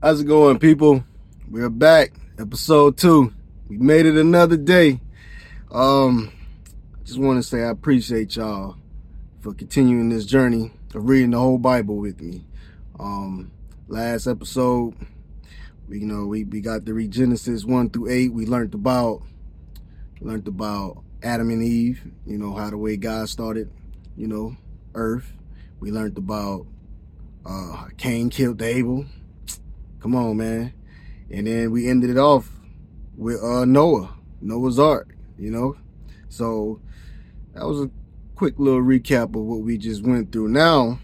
How's it going, people? We're back, episode two. We made it another day. Um, just want to say I appreciate y'all for continuing this journey of reading the whole Bible with me. Um, last episode, we, you know, we, we got to read Genesis one through eight. We learned about learned about Adam and Eve. You know how the way God started, you know, Earth. We learned about uh, Cain killed Abel. Come on, man. And then we ended it off with uh, Noah, Noah's Ark, you know? So that was a quick little recap of what we just went through. Now,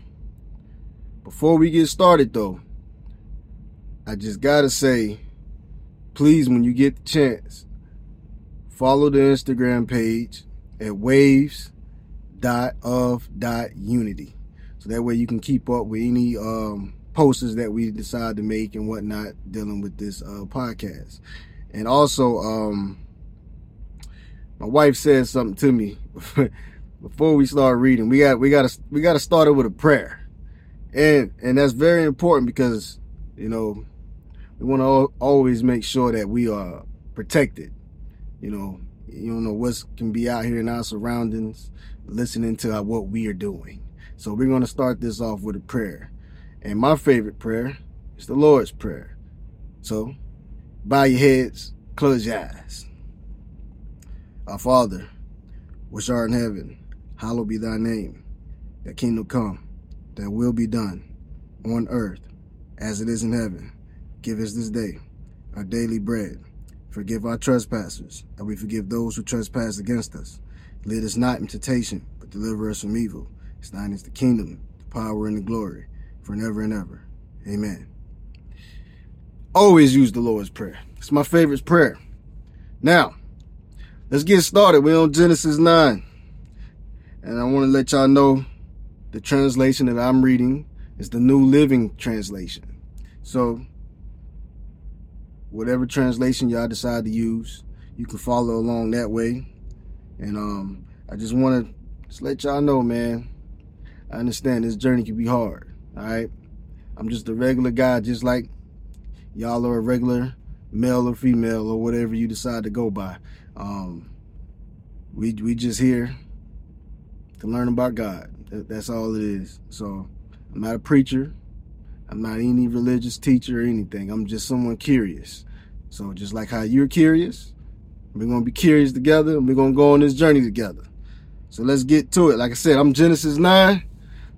before we get started though, I just gotta say, please, when you get the chance, follow the Instagram page at waves dot of dot unity. So that way you can keep up with any um posters that we decide to make and whatnot dealing with this uh, podcast. And also, um, my wife said something to me before we start reading. We got we got to we got to start it with a prayer, and and that's very important because you know we want to always make sure that we are protected. You know, you don't know what can be out here in our surroundings, listening to what we are doing. So we're going to start this off with a prayer. And my favorite prayer is the Lord's Prayer. So, bow your heads, close your eyes. Our Father, which art in heaven, hallowed be thy name. Thy kingdom come, thy will be done, on earth as it is in heaven. Give us this day our daily bread. Forgive our trespasses, and we forgive those who trespass against us. Lead us not into temptation, but deliver us from evil. It's thine is the kingdom, the power, and the glory forever and ever. Amen. Always use the Lord's Prayer. It's my favorite prayer. Now, let's get started. We're on Genesis 9. And I want to let y'all know the translation that I'm reading is the New Living Translation. So, whatever translation y'all decide to use, you can follow along that way. And um, I just want to just let y'all know, man, I understand this journey can be hard. All right. I'm just a regular guy, just like y'all are a regular male or female or whatever you decide to go by. Um, we we just here to learn about God. That's all it is. So I'm not a preacher. I'm not any religious teacher or anything. I'm just someone curious. So just like how you're curious, we're gonna be curious together and we're gonna go on this journey together. So let's get to it. Like I said, I'm Genesis 9.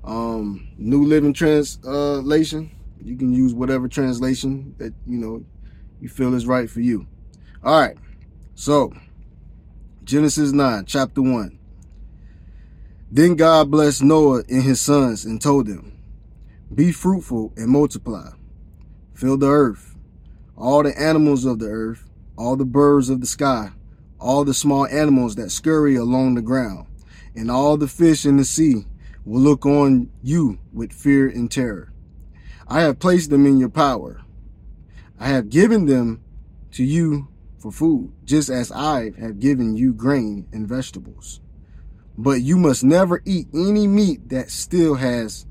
Um, New Living Translation. You can use whatever translation that you know you feel is right for you. All right. So, Genesis 9, chapter 1. Then God blessed Noah and his sons and told them, Be fruitful and multiply. Fill the earth, all the animals of the earth, all the birds of the sky, all the small animals that scurry along the ground, and all the fish in the sea will look on you with fear and terror. I have placed them in your power. I have given them to you for food, just as I have given you grain and vegetables. But you must never eat any meat that still has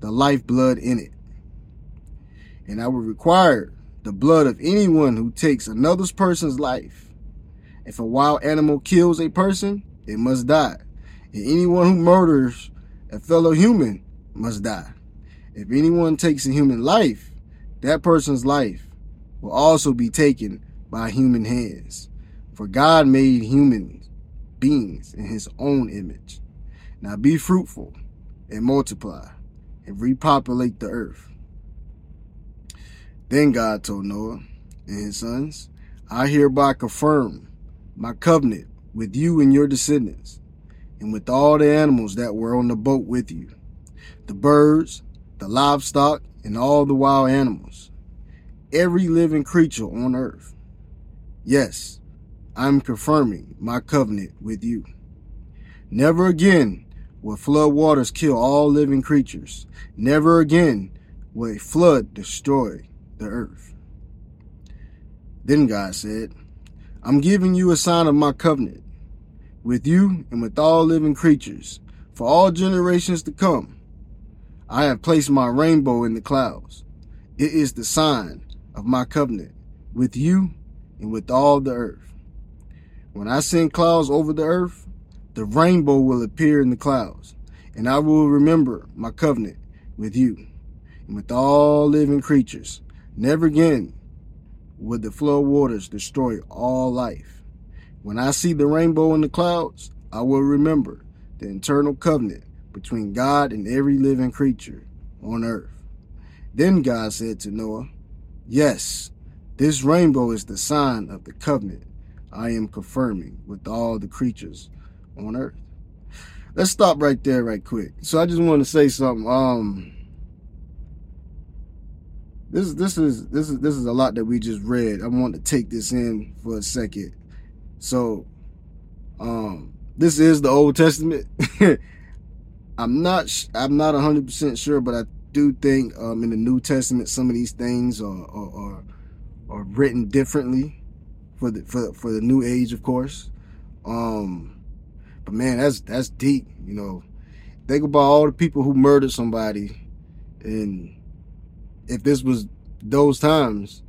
the lifeblood in it. And I will require the blood of anyone who takes another person's life. If a wild animal kills a person, it must die. And anyone who murders a fellow human must die. If anyone takes a human life, that person's life will also be taken by human hands. For God made human beings in his own image. Now be fruitful and multiply and repopulate the earth. Then God told Noah and his sons, I hereby confirm my covenant with you and your descendants and with all the animals that were on the boat with you, the birds, the livestock, and all the wild animals, every living creature on earth. Yes, I'm confirming my covenant with you. Never again will flood waters kill all living creatures. Never again will a flood destroy the earth. Then God said, I'm giving you a sign of my covenant with you and with all living creatures for all generations to come. I have placed my rainbow in the clouds. It is the sign of my covenant with you and with all the earth. When I send clouds over the earth, the rainbow will appear in the clouds, and I will remember my covenant with you and with all living creatures. Never again would the flood waters destroy all life. When I see the rainbow in the clouds, I will remember the eternal covenant between God and every living creature on earth. Then God said to Noah, Yes, this rainbow is the sign of the covenant I am confirming with all the creatures on earth. Let's stop right there right quick. So I just want to say something. Um this this is this is this is a lot that we just read. I want to take this in for a second. So um this is the Old Testament. I'm not I'm not 100% sure but I do think um in the New Testament some of these things are are, are, are written differently for the for for the new age of course. Um but man, that's that's deep, you know. Think about all the people who murdered somebody and if this was those times,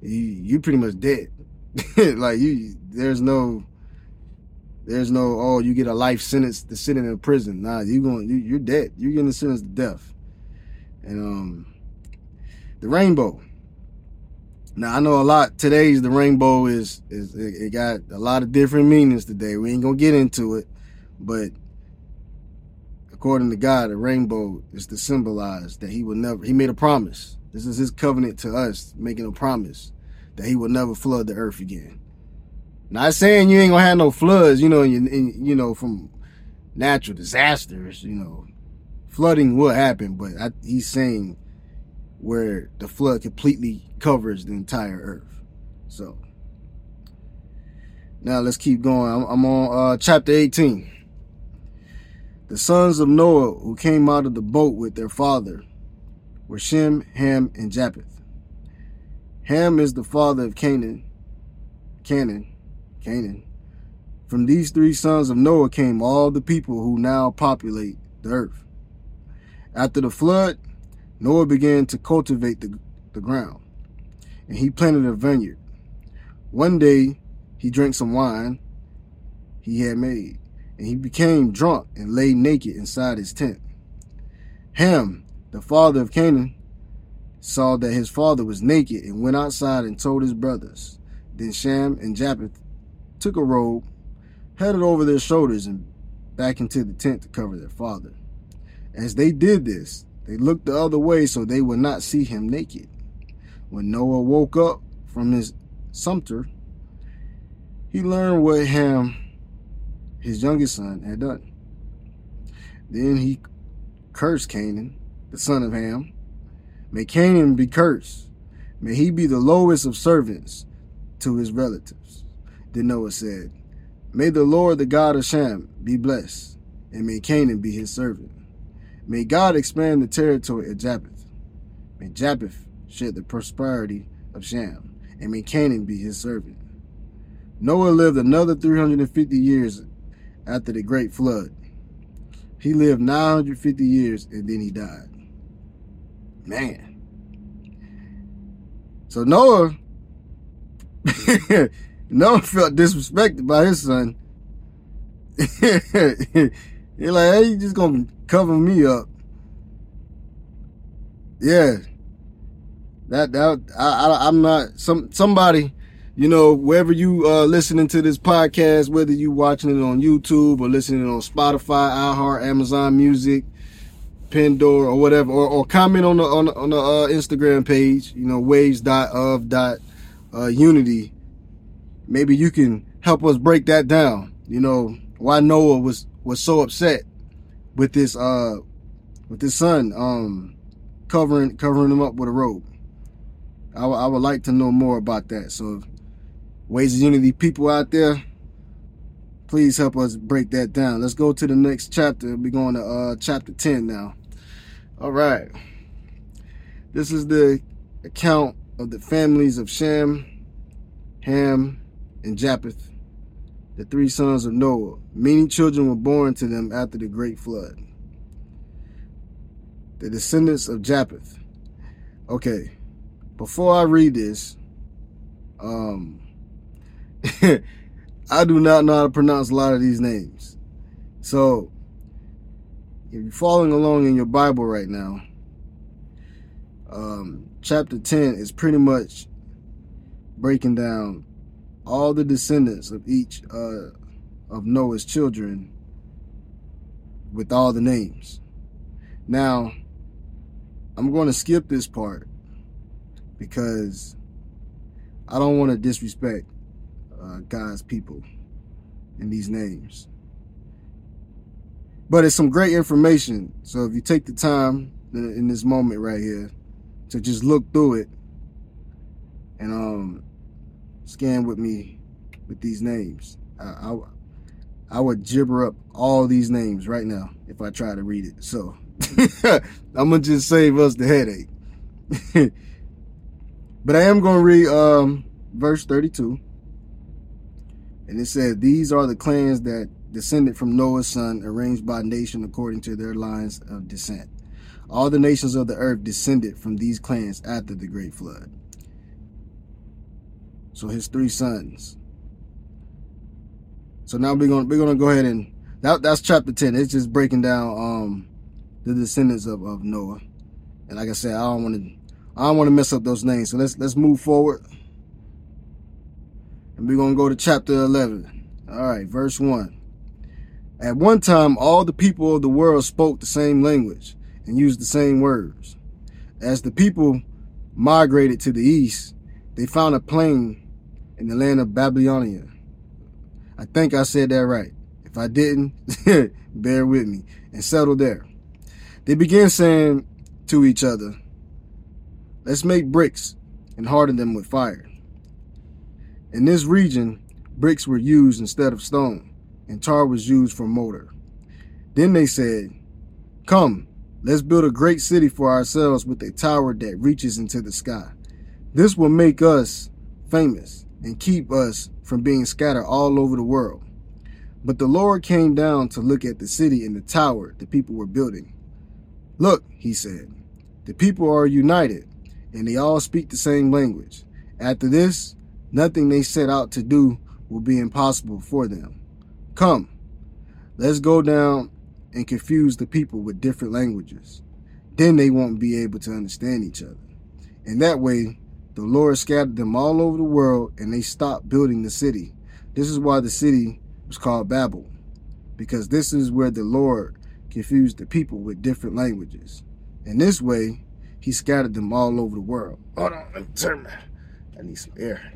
you you pretty much dead. like you, there's no, there's no. Oh, you get a life sentence to sit in a prison. Nah, you going, you, you're dead. You're getting sentenced to death. And um, the rainbow. Now I know a lot. Today's the rainbow is is it, it got a lot of different meanings today. We ain't gonna get into it, but according to God, the rainbow is to symbolize that He will never. He made a promise this is his covenant to us, making a promise that he will never flood the earth again. Not saying you ain't gonna have no floods, you know, you, you know, from natural disasters, you know, flooding will happen, but I, he's saying where the flood completely covers the entire earth. So now let's keep going. I'm, I'm on uh, chapter 18. The sons of Noah who came out of the boat with their father were Shem, Ham, and Japheth. Ham is the father of Canaan. Canaan. Canaan. From these three sons of Noah came all the people who now populate the earth. After the flood, Noah began to cultivate the, the ground, and he planted a vineyard. One day, he drank some wine he had made, and he became drunk and lay naked inside his tent. Ham the father of Canaan, saw that his father was naked and went outside and told his brothers. Then Shem and Japheth took a robe, headed over their shoulders, and back into the tent to cover their father. As they did this, they looked the other way so they would not see him naked. When Noah woke up from his sumpter, he learned what Ham, his youngest son, had done. Then he cursed Canaan the son of Ham. May Canaan be cursed. May he be the lowest of servants to his relatives. Then Noah said, May the Lord, the God of Shem, be blessed, and may Canaan be his servant. May God expand the territory of Japheth. May Japheth share the prosperity of Shem, and may Canaan be his servant. Noah lived another 350 years after the great flood. He lived 950 years and then he died. Man. So Noah, Noah felt disrespected by his son. He's like, hey, you just gonna cover me up. Yeah. That that I, I I'm not some somebody, you know, wherever you uh listening to this podcast, whether you watching it on YouTube or listening on Spotify, iHeart, Amazon Music, Pandora or whatever, or, or comment on the on the, on the uh, Instagram page, you know, waves dot of dot uh, unity. Maybe you can help us break that down. You know why Noah was was so upset with this uh with his son um covering covering him up with a robe. I, I would like to know more about that. So, waves of unity people out there, please help us break that down. Let's go to the next chapter. We're going to uh, chapter 10 now. All right. This is the account of the families of Shem, Ham, and Japheth, the three sons of Noah. Many children were born to them after the great flood. The descendants of Japheth. Okay, before I read this, um, I do not know how to pronounce a lot of these names. So, if you're following along in your Bible right now, um, chapter 10 is pretty much breaking down all the descendants of each uh, of Noah's children with all the names. Now, I'm going to skip this part because I don't want to disrespect uh, God's people in these names. But it's some great information. So if you take the time in this moment right here to just look through it and um scan with me with these names, I, I, I would gibber up all these names right now if I try to read it. So I'm gonna just save us the headache. but I am gonna read um verse 32. And it said, These are the clans that descended from Noah's son, arranged by nation according to their lines of descent. All the nations of the earth descended from these clans after the great flood. So his three sons. So now we're gonna we're gonna go ahead and that that's chapter ten. It's just breaking down um the descendants of, of Noah. And like I said, I don't want to I don't want to mess up those names. So let's let's move forward. And we're going to go to chapter 11. All right, verse 1. At one time, all the people of the world spoke the same language and used the same words. As the people migrated to the east, they found a plain in the land of Babylonia. I think I said that right. If I didn't, bear with me, and settled there. They began saying to each other, Let's make bricks and harden them with fire. In this region, bricks were used instead of stone, and tar was used for mortar. Then they said, Come, let's build a great city for ourselves with a tower that reaches into the sky. This will make us famous and keep us from being scattered all over the world. But the Lord came down to look at the city and the tower the people were building. Look, he said, the people are united, and they all speak the same language. After this, Nothing they set out to do will be impossible for them. Come, let's go down and confuse the people with different languages. Then they won't be able to understand each other. And that way, the Lord scattered them all over the world and they stopped building the city. This is why the city was called Babel, because this is where the Lord confused the people with different languages. In this way, he scattered them all over the world. Hold on, let me turn I need some air.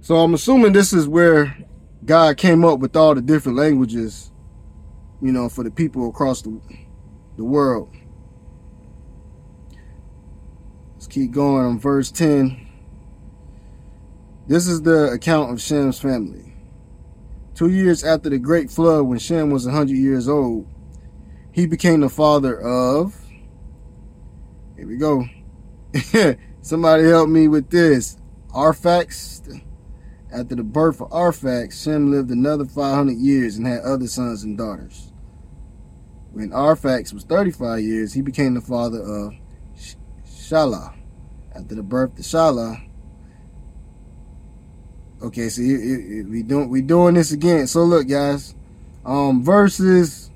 So I'm assuming this is where God came up with all the different languages, you know, for the people across the, the world. Let's keep going on verse 10. This is the account of Shem's family. Two years after the great flood, when Shem was 100 years old, he became the father of. Here we go. Somebody help me with this. Arphaxad. After the birth of Arphaxad, Shem lived another 500 years and had other sons and daughters. When Arphaxad was 35 years, he became the father of Shelah. After the birth of Shelah, okay, so we doing we doing this again. So look, guys, um, verses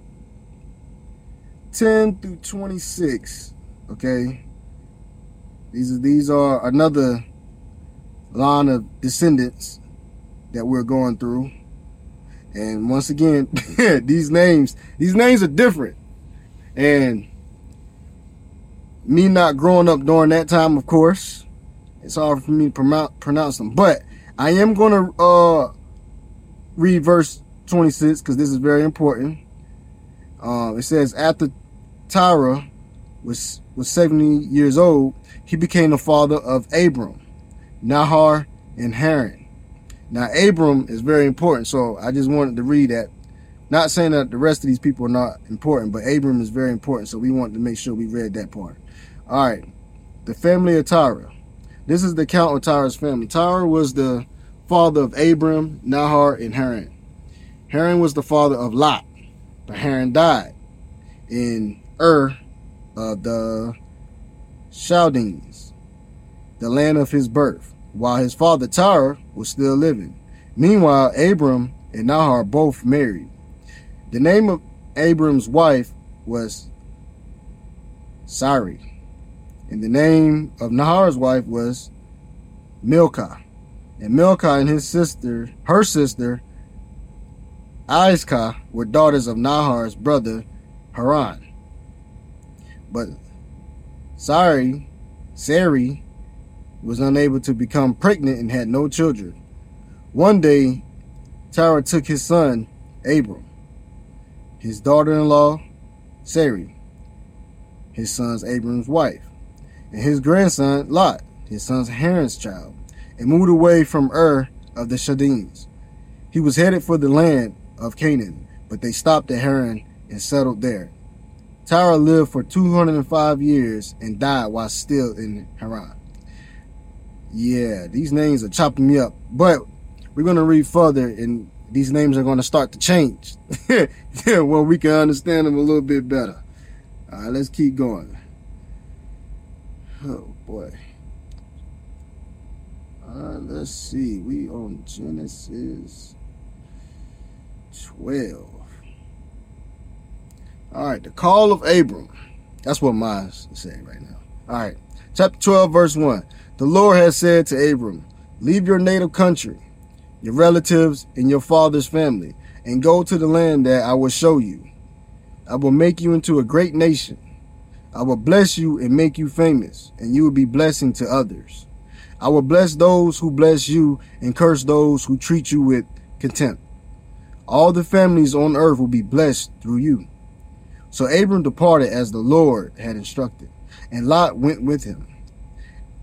10 through 26. Okay, these are these are another line of descendants that we're going through. And once again, these names, these names are different. And me not growing up during that time, of course, it's hard for me to pronounce them. But I am going to uh, read verse 26 because this is very important. Uh, it says, after Terah was, was 70 years old, he became the father of Abram, Nahor, and Haran. Now, Abram is very important, so I just wanted to read that. Not saying that the rest of these people are not important, but Abram is very important, so we wanted to make sure we read that part. All right, the family of Terah. This is the count of Terah's family. Terah was the father of Abram, Nahor, and Haran. Haran was the father of Lot, but Haran died in Ur of the Chaldeans, the land of his birth, while his father Terah was still living. Meanwhile, Abram and Nahor both married. The name of Abram's wife was Sarai, and the name of Nahor's wife was Milcah. And Milcah and his sister, her sister, Iscah, were daughters of Nahor's brother Haran. But Sarai, Sarai was unable to become pregnant and had no children. One day, Terah took his son, Abram, his daughter-in-law, Sarai, his son's Abram's wife, and his grandson, Lot, his son's Haran's child, and moved away from Ur of the Chaldeans. He was headed for the land of Canaan, but they stopped at Haran and settled there. Terah lived for 205 years and died while still in Haran. Yeah, these names are chopping me up, but we're going to read further and these names are going to start to change. yeah, well, we can understand them a little bit better. All right, let's keep going. Oh boy. Uh, let's see. We on Genesis 12. All right, the call of Abram. That's what mine's saying right now. All right, chapter 12, verse 1. The Lord has said to Abram, Leave your native country, your relatives, and your father's family, and go to the land that I will show you. I will make you into a great nation. I will bless you and make you famous, and you will be blessing to others. I will bless those who bless you and curse those who treat you with contempt. All the families on earth will be blessed through you. So Abram departed as the Lord had instructed, and Lot went with him.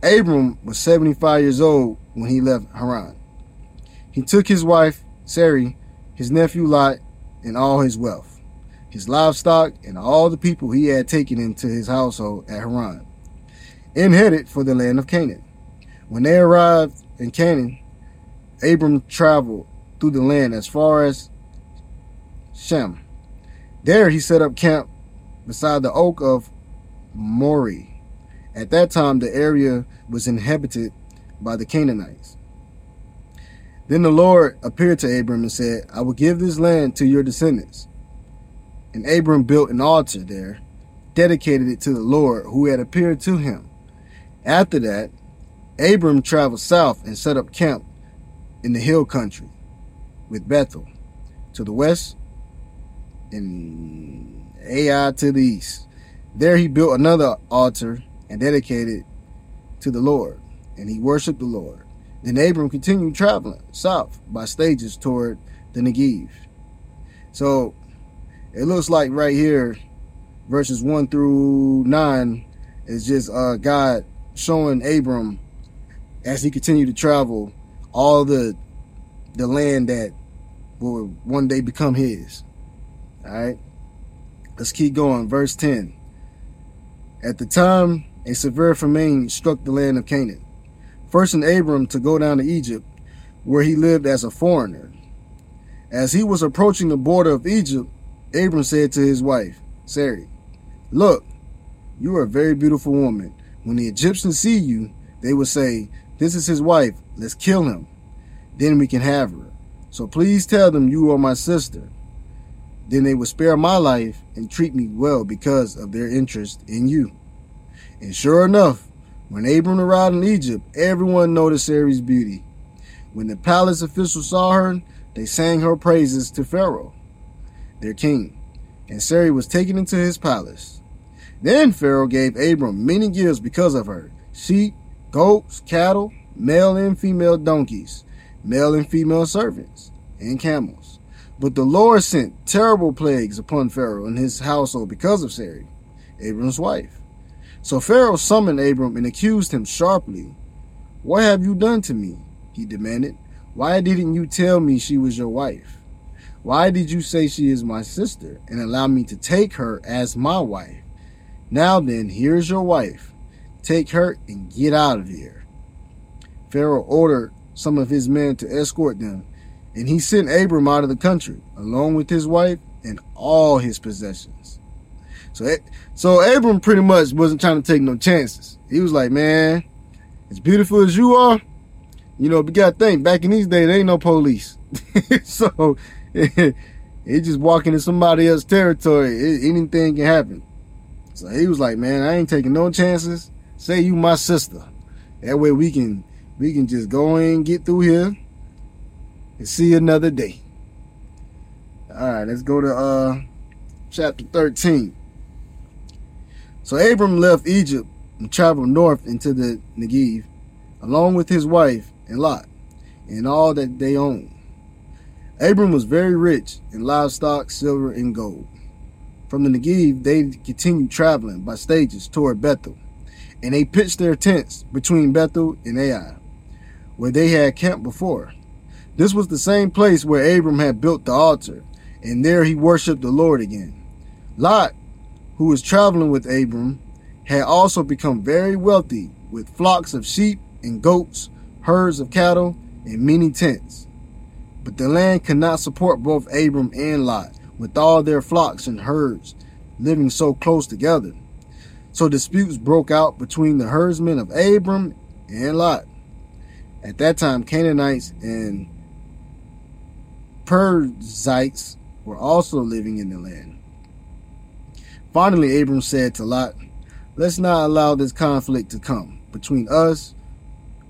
Abram was 75 years old when he left Haran. He took his wife, Sarai, his nephew Lot, and all his wealth, his livestock, and all the people he had taken into his household at Haran, and headed for the land of Canaan. When they arrived in Canaan, Abram traveled through the land as far as Shem there he set up camp beside the oak of Moreh. At that time, the area was inhabited by the Canaanites. Then the Lord appeared to Abram and said, I will give this land to your descendants. And Abram built an altar there, dedicated it to the Lord who had appeared to him. After that, Abram traveled south and set up camp in the hill country with Bethel to the west and Ai to the east. There he built another altar and dedicated to the Lord, and he worshiped the Lord. Then Abram continued traveling south by stages toward the Negev. So it looks like right here, verses 1 through 9, is just uh, God showing Abram as he continued to travel all the the land that will one day become his. All right. Let's keep going. Verse 10. At the time, a severe famine struck the land of Canaan, forcing Abram to go down to Egypt, where he lived as a foreigner. As he was approaching the border of Egypt, Abram said to his wife, Sarai, Look, you are a very beautiful woman. When the Egyptians see you, they will say, This is his wife. Let's kill him. Then we can have her. So please tell them you are my sister then they will spare my life and treat me well because of their interest in you. And sure enough, when Abram arrived in Egypt, everyone noticed Sarai's beauty. When the palace officials saw her, they sang her praises to Pharaoh, their king, and Sarai was taken into his palace. Then Pharaoh gave Abram many gifts because of her sheep, goats, cattle, male and female donkeys, male and female servants, and camels. But the Lord sent terrible plagues upon Pharaoh and his household because of Sarai, Abram's wife. So Pharaoh summoned Abram and accused him sharply. What have you done to me? He demanded. Why didn't you tell me she was your wife? Why did you say she is my sister and allow me to take her as my wife? Now then, here's your wife. Take her and get out of here. Pharaoh ordered some of his men to escort them and he sent Abram out of the country, along with his wife and all his possessions. So, so Abram pretty much wasn't trying to take no chances. He was like, man, as beautiful as you are, you know, but you gotta think, back in these days, there ain't no police. so, he just walking in somebody else's territory. It, anything can happen. So he was like, man, I ain't taking no chances. Say you my sister. That way we can we can just go in, get through here, and see another day. All right, let's go to uh chapter 13. So Abram left Egypt and traveled north into the Negev, along with his wife and Lot, and all that they owned. Abram was very rich in livestock, silver, and gold. From the Negev, they continued traveling by stages toward Bethel, and they pitched their tents between Bethel and Ai, where they had camped before. This was the same place where Abram had built the altar, and there he worshipped the Lord again. Lot, who was traveling with Abram, had also become very wealthy with flocks of sheep and goats, herds of cattle, and many tents. But the land could not support both Abram and Lot, with all their flocks and herds living so close together. So disputes broke out between the herdsmen of Abram and Lot. At that time, Canaanites and Perizzites were also living in the land. Finally, Abram said to Lot, Let's not allow this conflict to come between us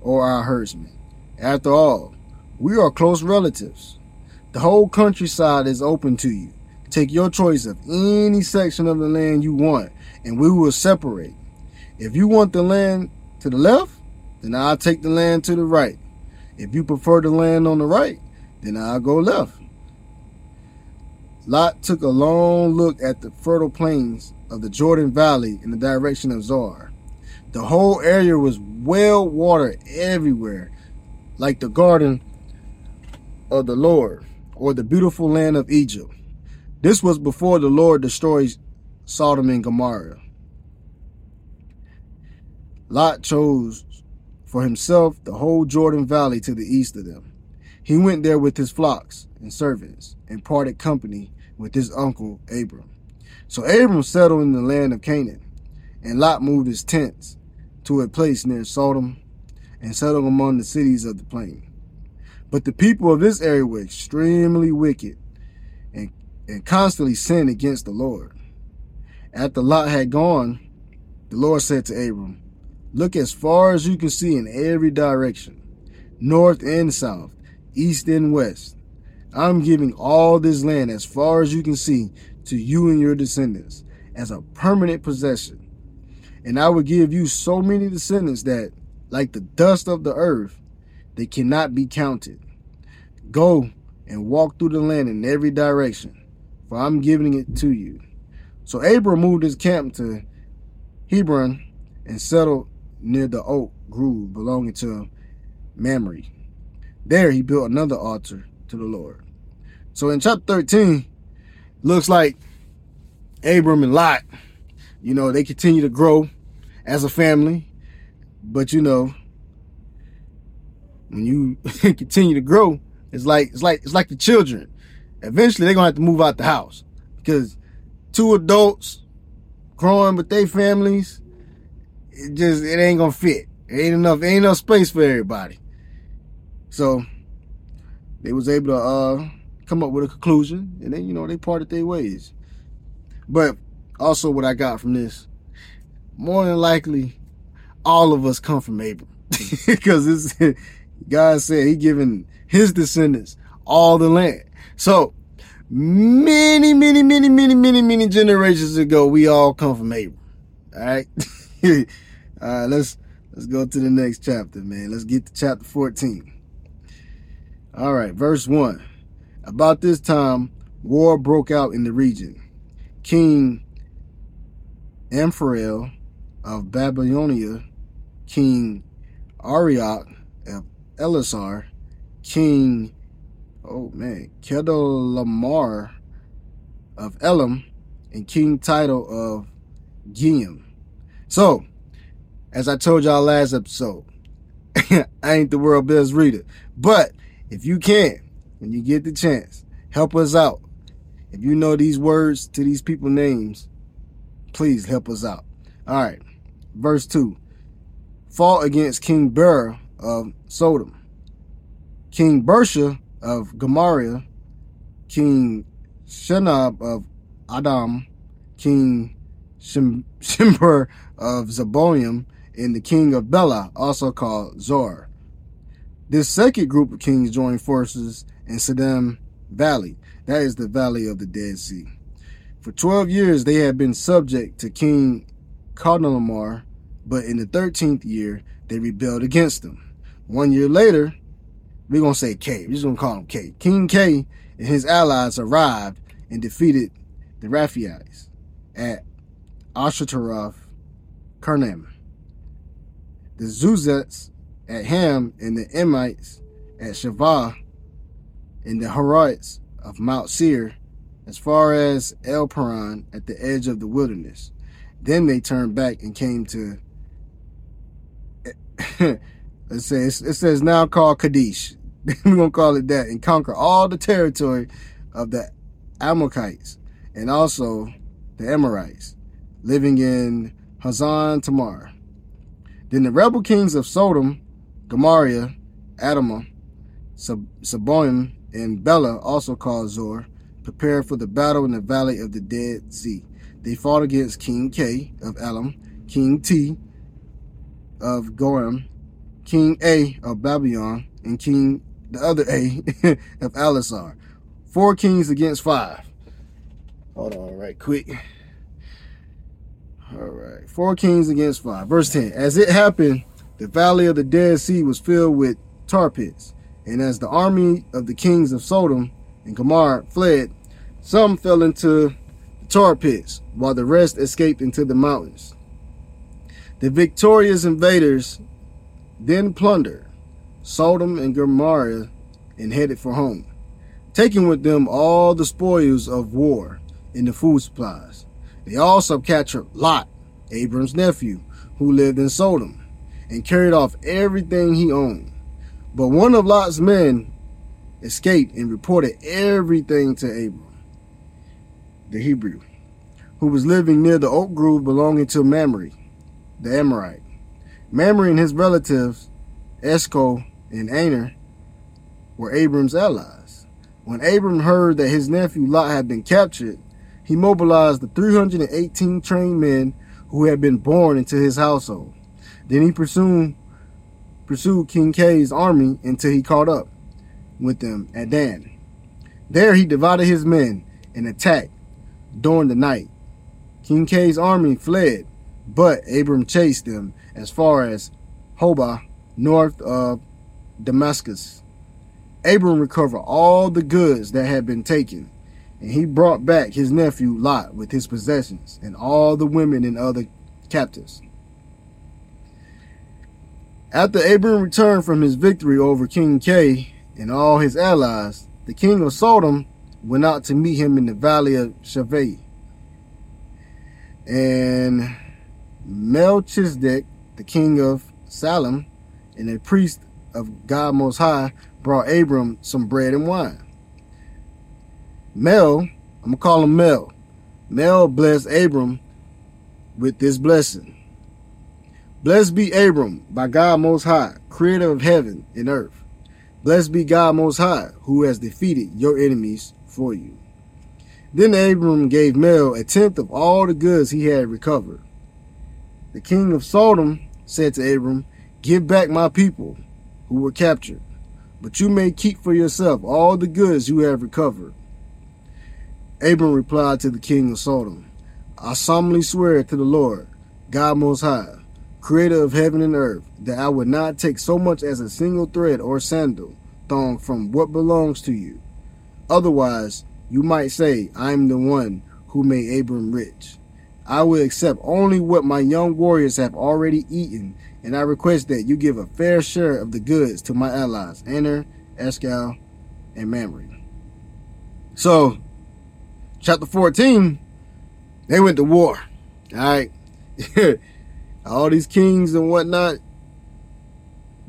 or our herdsmen. After all, we are close relatives. The whole countryside is open to you. Take your choice of any section of the land you want, and we will separate. If you want the land to the left, then I'll take the land to the right. If you prefer the land on the right, then I'll go left. Lot took a long look at the fertile plains of the Jordan Valley in the direction of Zoar. The whole area was well watered everywhere, like the garden of the Lord, or the beautiful land of Egypt. This was before the Lord destroyed Sodom and Gomorrah. Lot chose for himself the whole Jordan Valley to the east of them. He went there with his flocks and servants and parted company with his uncle Abram. So Abram settled in the land of Canaan, and Lot moved his tents to a place near Sodom and settled among the cities of the plain. But the people of this area were extremely wicked and, and constantly sinned against the Lord. After Lot had gone, the Lord said to Abram, Look as far as you can see in every direction, north and south, east and west. I'm giving all this land as far as you can see to you and your descendants as a permanent possession. And I will give you so many descendants that, like the dust of the earth, they cannot be counted. Go and walk through the land in every direction, for I'm giving it to you. So Abram moved his camp to Hebron and settled near the oak grove belonging to Mamre. There he built another altar to the Lord. So in chapter 13, looks like Abram and Lot, you know, they continue to grow as a family. But you know, when you continue to grow, it's like it's like it's like the children. Eventually they're gonna have to move out the house. Because two adults growing with their families, it just it ain't gonna fit. It ain't enough, ain't enough space for everybody. So they was able to uh, come up with a conclusion, and then you know they parted their ways. But also, what I got from this, more than likely, all of us come from Abram, because God said He given His descendants all the land. So many, many, many, many, many, many generations ago, we all come from Abram. All right. all right. Let's let's go to the next chapter, man. Let's get to chapter 14. All right, verse 1. About this time, war broke out in the region. King Amraphel of Babylonia, King Arioch of Elasar, King, oh man, Chedorlaomer of Elam, and King Tidal of Giam. So, as I told y'all last episode, I ain't the world best reader, but if you can, when you get the chance, help us out. If you know these words to these people names, please help us out. All right. Verse 2 fought against King Bera of Sodom, King Birsha of Gomorrah, King Shinab of Admah, King Shim- Shimber of Zeboim, and the king of Bela, also called Zoar. This second group of kings joined forces in Siddim Valley, that is the valley of the Dead Sea. For 12 years they had been subject to King Chedorlaomer, but in the 13th year they rebelled against him. One year later, we're going to say K. We're just going to call him K. King K and his allies arrived and defeated the Rephaites at Ashtaroth Karnaim. The Zuzites at Ham and the Emites at Shaveh and the Horites of Mount Seir as far as El Paran at the edge of the wilderness. Then they turned back and came to let's say it says now called Kadesh. We're gonna call it that and conquer all the territory of the Amalekites and also the Amorites living in Hazan Tamar. Then the rebel kings of Sodom, Gomorrah, Adamah, Zeboim, and Bela, also called Zoar, prepared for the battle in the valley of the Dead Sea. They fought against King K of Elam, King T of Goram, King A of Babylon, and King the other A of Alisar. Four kings against five. Hold on right quick. All right. Four kings against five. Verse 10. As it happened, the valley of the Dead Sea was filled with tar pits. And as the army of the kings of Sodom and Gomorrah fled, some fell into the tar pits, while the rest escaped into the mountains. The victorious invaders then plundered Sodom and Gomorrah and headed for home, taking with them all the spoils of war and the food supplies. They also captured Lot, Abram's nephew, who lived in Sodom, and carried off everything he owned. But one of Lot's men escaped and reported everything to Abram, the Hebrew, who was living near the oak grove belonging to Mamre, the Amorite. Mamre and his relatives, Eshcol and Aner, were Abram's allies. When Abram heard that his nephew Lot had been captured, he mobilized the 318 trained men who had been born into his household. Then he pursued, pursued King K's army until he caught up with them at Dan. There he divided his men and attacked during the night. King K's army fled but Abram chased them as far as Hobah, north of Damascus. Abram recovered all the goods that had been taken, and he brought back his nephew Lot with his possessions and all the women and other captives. After Abram returned from his victory over King K and all his allies, the king of Sodom went out to meet him in the valley of Shaveh. And Melchizedek, the king of Salem, and a priest of God Most High, brought Abram some bread and wine. Mel, I'm gonna call him Mel. Mel blessed Abram with this blessing. Blessed be Abram by God Most High, creator of heaven and earth. Blessed be God Most High, who has defeated your enemies for you. Then Abram gave Mel a tenth of all the goods he had recovered. The king of Sodom said to Abram, Give back my people who were captured, but you may keep for yourself all the goods you have recovered. Abram replied to the king of Sodom, I solemnly swear to the Lord, God Most High, creator of heaven and earth, that I would not take so much as a single thread or sandal thong from what belongs to you. Otherwise, you might say, I am the one who made Abram rich. I will accept only what my young warriors have already eaten, and I request that you give a fair share of the goods to my allies, Aner, Eshcol, and Mamre. So, chapter 14, they went to war. Alright. All these kings and whatnot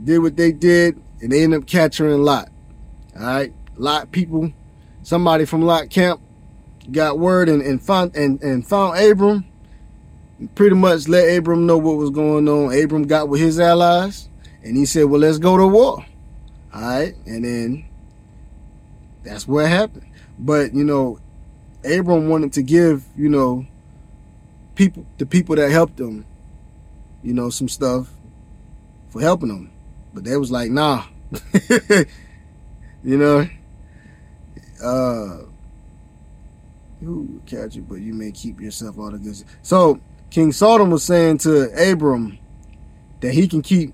did what they did, and they end up capturing Lot. Alright. Lot people, somebody from Lot camp got word and, and found and, and found Abram pretty much let Abram know what was going on. Abram got with his allies and he said, Well, let's go to war. All right. And then that's what happened. But, you know, Abram wanted to give, you know, people, the people that helped him, you know, some stuff for helping them. But they was like, nah. you know, uh, who catch it, but you may keep yourself all the good. So King Sodom was saying to Abram that he can keep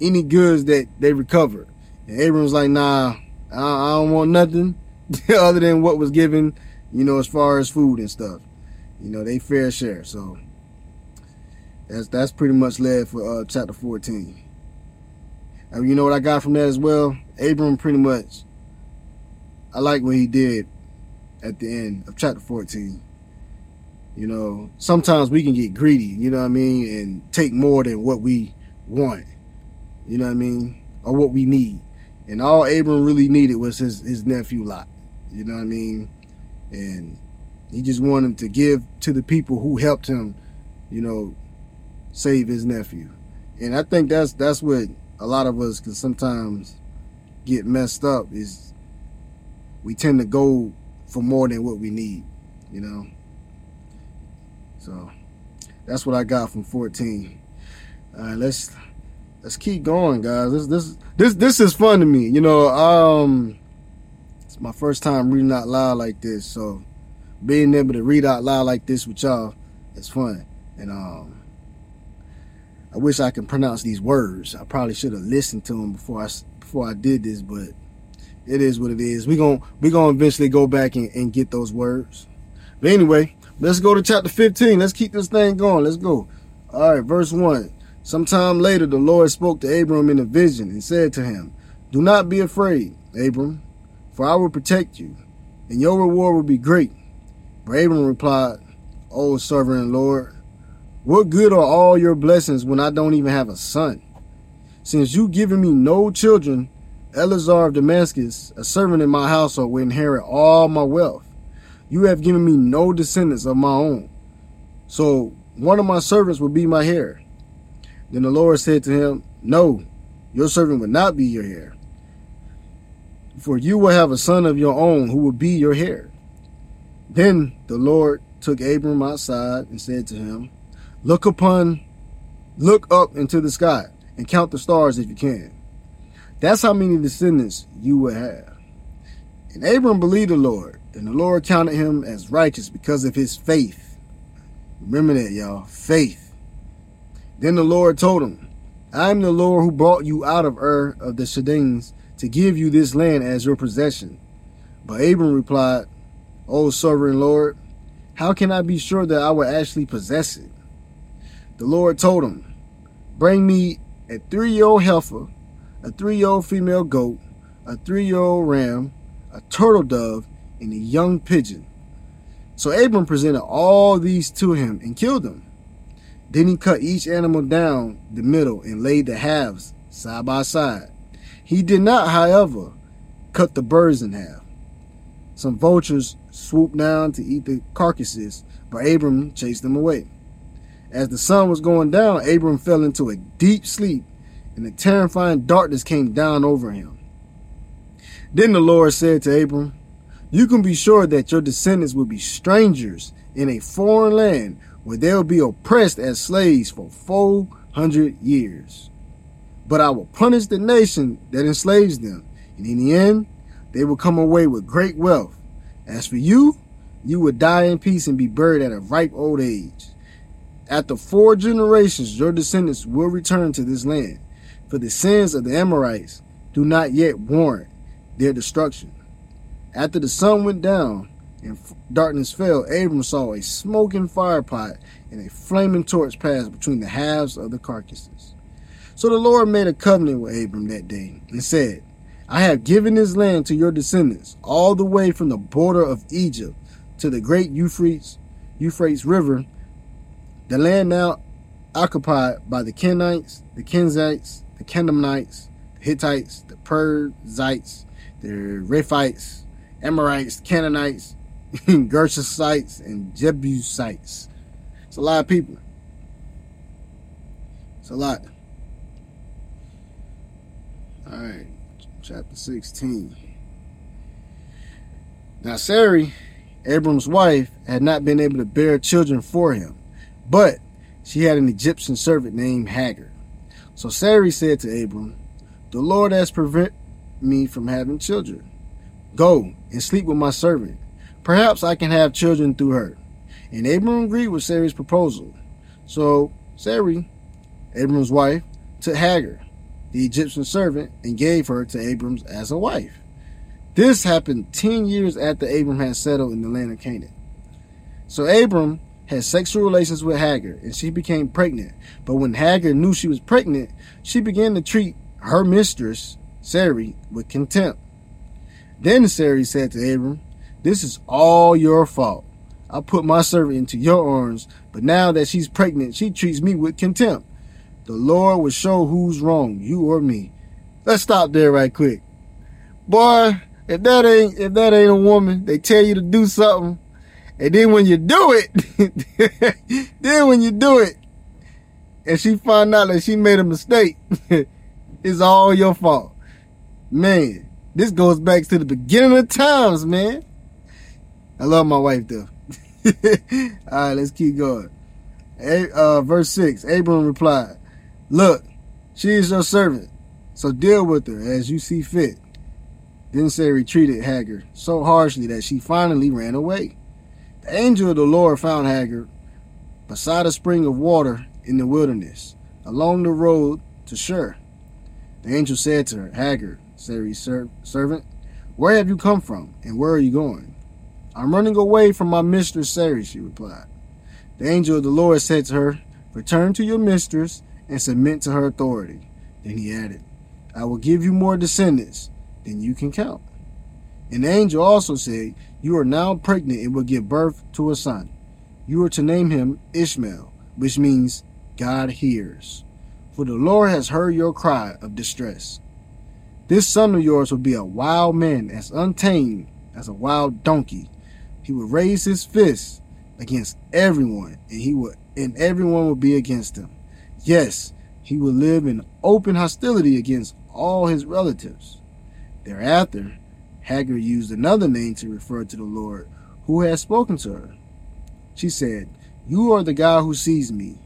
any goods that they recovered. And Abram's like, nah, I, I don't want nothing other than what was given, you know, as far as food and stuff. You know, they fair share. So that's that's pretty much led for uh, chapter 14. And you know what I got from that as well? Abram pretty much, I like what he did at the end of chapter 14. You know, sometimes we can get greedy, you know what I mean, and take more than what we want, you know what I mean, or what we need. And all Abram really needed was his, his nephew Lot, you know what I mean? And he just wanted to give to the people who helped him, you know, save his nephew. And I think that's that's what a lot of us can sometimes get messed up is we tend to go for more than what we need, you know. So that's what I got from 14. All right, let's let's keep going, guys. This this this this is fun to me. You know, um it's my first time reading out loud like this, so being able to read out loud like this with y'all is fun. And um I wish I could pronounce these words. I probably should have listened to them before I before I did this, but it is what it is. We going we gonna eventually go back and, and get those words. But anyway, let's go to chapter 15. Let's keep this thing going. Let's go. All right, verse 1. Sometime later, the Lord spoke to Abram in a vision and said to him, Do not be afraid, Abram, for I will protect you, and your reward will be great. But Abram replied, O sovereign Lord, what good are all your blessings when I don't even have a son? Since you've given me no children, Eliezer of Damascus, a servant in my household, will inherit all my wealth. You have given me no descendants of my own. So one of my servants will be my heir. Then the Lord said to him, No, your servant will not be your heir. For you will have a son of your own who will be your heir. Then the Lord took Abram outside and said to him, Look upon, look up into the sky and count the stars if you can. That's how many descendants you will have. And Abram believed the Lord, and the Lord counted him as righteous because of his faith. Remember that, y'all. Faith. Then the Lord told him, I am the Lord who brought you out of Ur of the Chaldeans to give you this land as your possession. But Abram replied, O sovereign Lord, how can I be sure that I will actually possess it? The Lord told him, Bring me a three year old heifer a three-year-old female goat, a three-year-old ram, a turtle dove, and a young pigeon. So Abram presented all these to him and killed them. Then he cut each animal down the middle and laid the halves side by side. He did not, however, cut the birds in half. Some vultures swooped down to eat the carcasses, but Abram chased them away. As the sun was going down, Abram fell into a deep sleep and a terrifying darkness came down over him. Then the Lord said to Abram, You can be sure that your descendants will be strangers in a foreign land where they'll be oppressed as slaves for 400 years. But I will punish the nation that enslaves them, and in the end, they will come away with great wealth. As for you, you will die in peace and be buried at a ripe old age. After four generations, your descendants will return to this land for the sins of the Amorites do not yet warrant their destruction. After the sun went down and darkness fell, Abram saw a smoking firepot and a flaming torch pass between the halves of the carcasses. So the Lord made a covenant with Abram that day and said, I have given this land to your descendants, all the way from the border of Egypt to the great Euphrates, Euphrates River, the land now occupied by the Kenites, the Kenzites, the Canaanites, the Hittites, the Perizzites, the Rephites, Amorites, Canaanites, Gershites, and Jebusites. It's a lot of people. It's a lot. All right, chapter 16. Now, Sarai, Abram's wife, had not been able to bear children for him, but she had an Egyptian servant named Hagar. So Sarai said to Abram, The Lord has prevented me from having children. Go and sleep with my servant. Perhaps I can have children through her. And Abram agreed with Sarai's proposal. So Sarai, Abram's wife, took Hagar, the Egyptian servant, and gave her to Abram as a wife. This happened 10 years after Abram had settled in the land of Canaan. So Abram had sexual relations with Hagar, and she became pregnant. But when Hagar knew she was pregnant, she began to treat her mistress, Sarai, with contempt. Then Sarai said to Abram, This is all your fault. I put my servant into your arms, but now that she's pregnant, she treats me with contempt. The Lord will show who's wrong, you or me. Let's stop there right quick. Boy, if that ain't if that ain't a woman, they tell you to do something, and then when you do it, then when you do it, and she find out that she made a mistake, it's all your fault. Man, this goes back to the beginning of times, man. I love my wife though. All right, let's keep going. Uh, verse 6 Abram replied, Look, she is your servant, so deal with her as you see fit. Then Sarai treated Hagar so harshly that she finally ran away. Angel of the Lord found Hagar beside a spring of water in the wilderness, along the road to Shur. The angel said to her, Hagar, Sarai's ser- servant, where have you come from, and where are you going? I'm running away from my mistress Sarai, she replied. The angel of the Lord said to her, Return to your mistress and submit to her authority. Then he added, I will give you more descendants than you can count. And the angel also said, You are now pregnant and will give birth to a son. You are to name him Ishmael, which means God hears. For the Lord has heard your cry of distress. This son of yours will be a wild man, as untamed as a wild donkey he would raise his fist against everyone, and he would and everyone would be against him. Yes, he would live in open hostility against all his relatives. Thereafter, Hagar used another name to refer to the Lord who had spoken to her. She said, You are the God who sees me.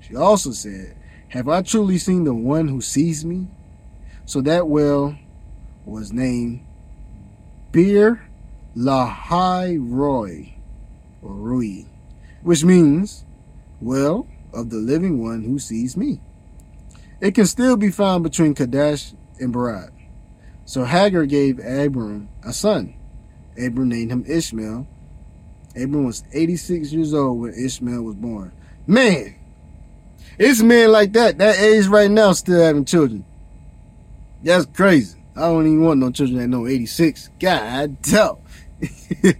She also said, Have I truly seen the one who sees me? So that well was named Beer Lahai Roi, or Rui, which means, well, of the living one who sees me. It can still be found between Kadesh and Bered. So Hagar gave Abram a son. Abram named him Ishmael. Abram was 86 years old when Ishmael was born. Man, it's men like that, that age right now, still having children. That's crazy. I don't even want no children that know 86. God damn.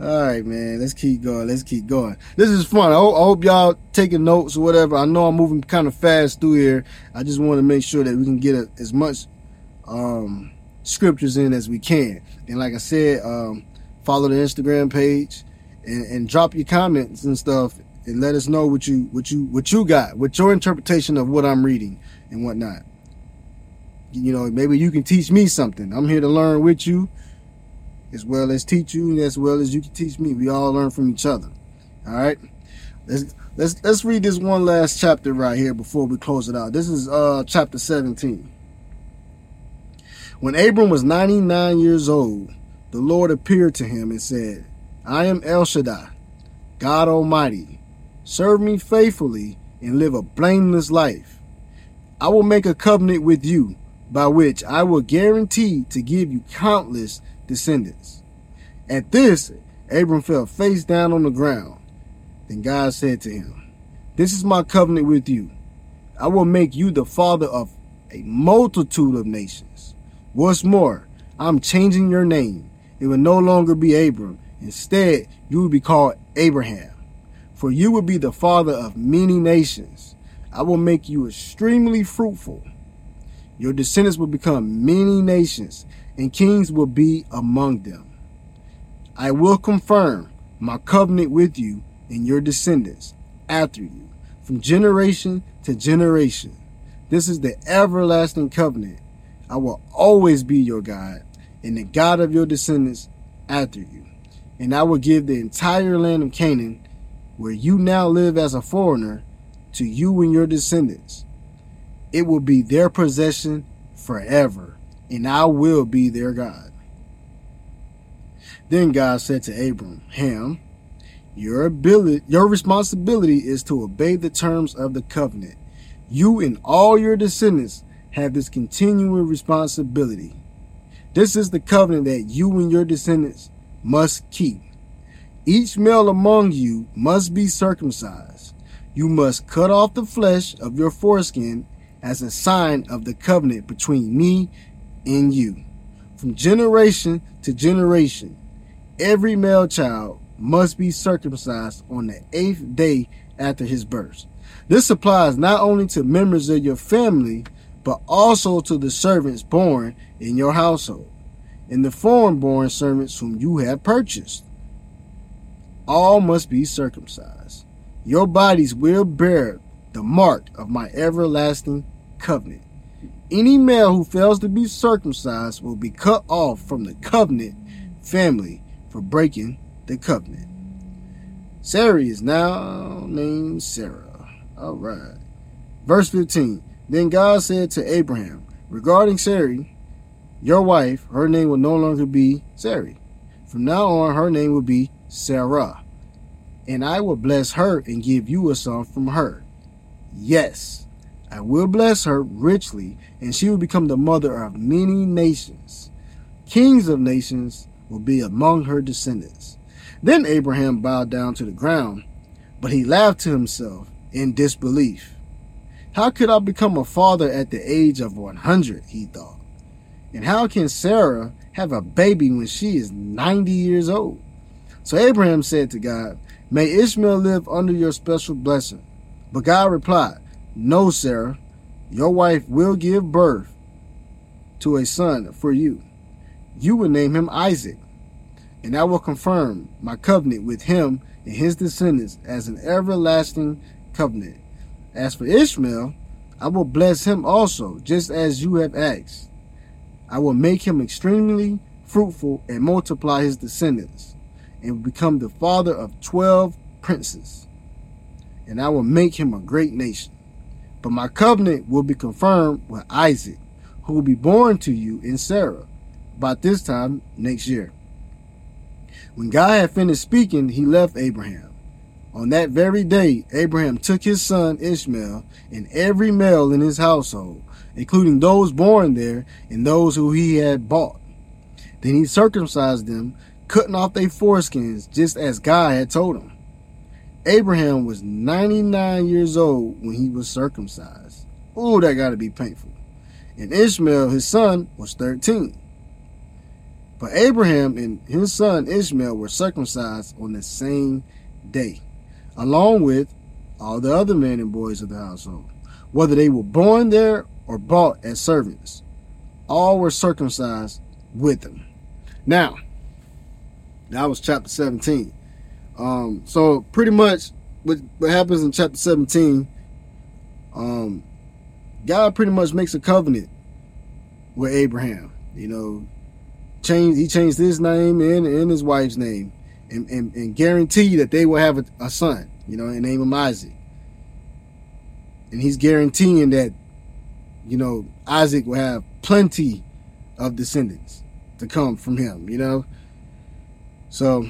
All right, man. Let's keep going. Let's keep going. This is fun. I hope, I hope, y'all taking notes or whatever. I know I'm moving kind of fast through here. I just want to make sure that we can get a, as much um, scriptures in as we can. And like I said, um, follow the Instagram page and, and drop your comments and stuff and let us know what you what you what you got, what your interpretation of what I'm reading and whatnot. You know, maybe you can teach me something. I'm here to learn with you as well as teach you, and as well as you can teach me. We all learn from each other. All right. Let's let's let's read this one last chapter right here before we close it out. This is uh chapter 17. When Abram was 99 years old, the Lord appeared to him and said, I am El Shaddai, God Almighty. Serve me faithfully and live a blameless life. I will make a covenant with you by which I will guarantee to give you countless descendants. At this, Abram fell face down on the ground. Then God said to him, This is my covenant with you. I will make you the father of a multitude of nations. What's more, I'm changing your name. It will no longer be Abram. Instead, you will be called Abraham. For you will be the father of many nations. I will make you extremely fruitful. Your descendants will become many nations, and kings will be among them. I will confirm my covenant with you and your descendants after you, from generation to generation. This is the everlasting covenant. I will always be your God and the God of your descendants after you. And I will give the entire land of Canaan, where you now live as a foreigner, to you and your descendants. It will be their possession forever, and I will be their God. Then God said to Abram, Ham, your ability, your responsibility is to obey the terms of the covenant. You and all your descendants have this continual responsibility. This is the covenant that you and your descendants must keep. Each male among you must be circumcised. You must cut off the flesh of your foreskin as a sign of the covenant between me and you. From generation to generation, every male child must be circumcised on the eighth day after his birth. This applies not only to members of your family, but also to the servants born in your household, and the foreign born servants whom you have purchased. All must be circumcised. Your bodies will bear the mark of my everlasting covenant. Any male who fails to be circumcised will be cut off from the covenant family for breaking the covenant. Sarah is now named Sarah. All right. Verse 15. Then God said to Abraham, regarding Sarai, your wife, her name will no longer be Sarai. From now on, her name will be Sarah. And I will bless her and give you a son from her. Yes, I will bless her richly, and she will become the mother of many nations. Kings of nations will be among her descendants. Then Abraham bowed down to the ground, but he laughed to himself in disbelief. How could I become a father at the age of 100? He thought. And how can Sarah have a baby when she is 90 years old? So Abraham said to God, May Ishmael live under your special blessing. But God replied, No, Sarah, your wife will give birth to a son for you. You will name him Isaac and I will confirm my covenant with him and his descendants as an everlasting covenant. As for Ishmael, I will bless him also, just as you have asked. I will make him extremely fruitful and multiply his descendants, and become the father of twelve princes. And I will make him a great nation. But my covenant will be confirmed with Isaac, who will be born to you in Sarah about this time next year. When God had finished speaking, he left Abraham. On that very day, Abraham took his son Ishmael and every male in his household, including those born there and those who he had bought. Then he circumcised them, cutting off their foreskins, just as God had told him. Abraham was 99 years old when he was circumcised. Oh, that got to be painful. And Ishmael, his son, was 13. But Abraham and his son Ishmael were circumcised on the same day, along with all the other men and boys of the household, whether they were born there or bought as servants. All were circumcised with them. Now, that was chapter 17. Um, so pretty much what, what happens in chapter 17, um, God pretty much makes a covenant with Abraham. You know, changed he changed his name and, and his wife's name and, and, and guarantee that they will have a, a son, you know, and name him Isaac. And he's guaranteeing that, you know, Isaac will have plenty of descendants to come from him, you know. So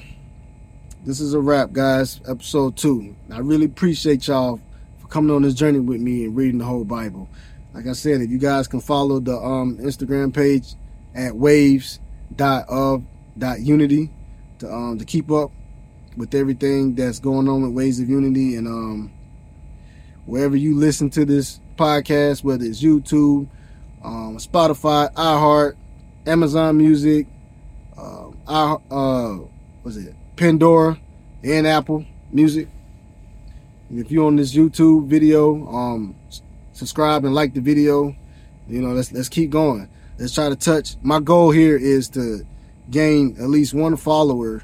this is a wrap, guys. Episode two. I really appreciate y'all for coming on this journey with me and reading the whole Bible. Like I said, if you guys can follow the um, Instagram page at waves to um to keep up with everything that's going on with Waves of Unity and um wherever you listen to this podcast, whether it's YouTube, um, Spotify, iHeart, Amazon Music, uh, I, uh, was it Pandora and Apple Music. And if you're on this YouTube video, um, subscribe and like the video. You know, let's let's keep going let's try to touch. My goal here is to gain at least one follower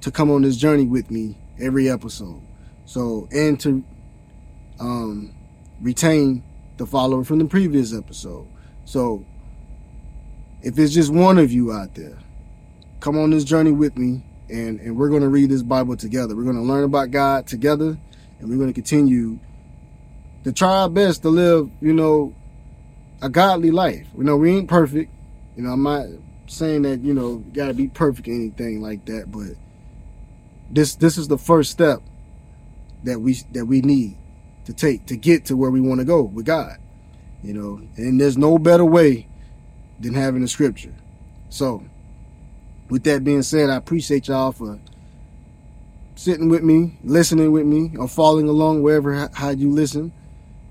to come on this journey with me every episode. So, and to um, retain the follower from the previous episode. So, if it's just one of you out there, come on this journey with me and, and we're going to read this Bible together. We're going to learn about God together and we're going to continue to try our best to live, you know, a godly life. You know, we ain't perfect. You know, I'm not saying that, you know, got to be perfect anything like that, but this this is the first step that we that we need to take to get to where we want to go with God. You know, and there's no better way than having the scripture. So, with that being said, I appreciate y'all for sitting with me, listening with me, or following along wherever how you listen.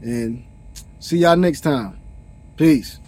And see y'all next time. Peace.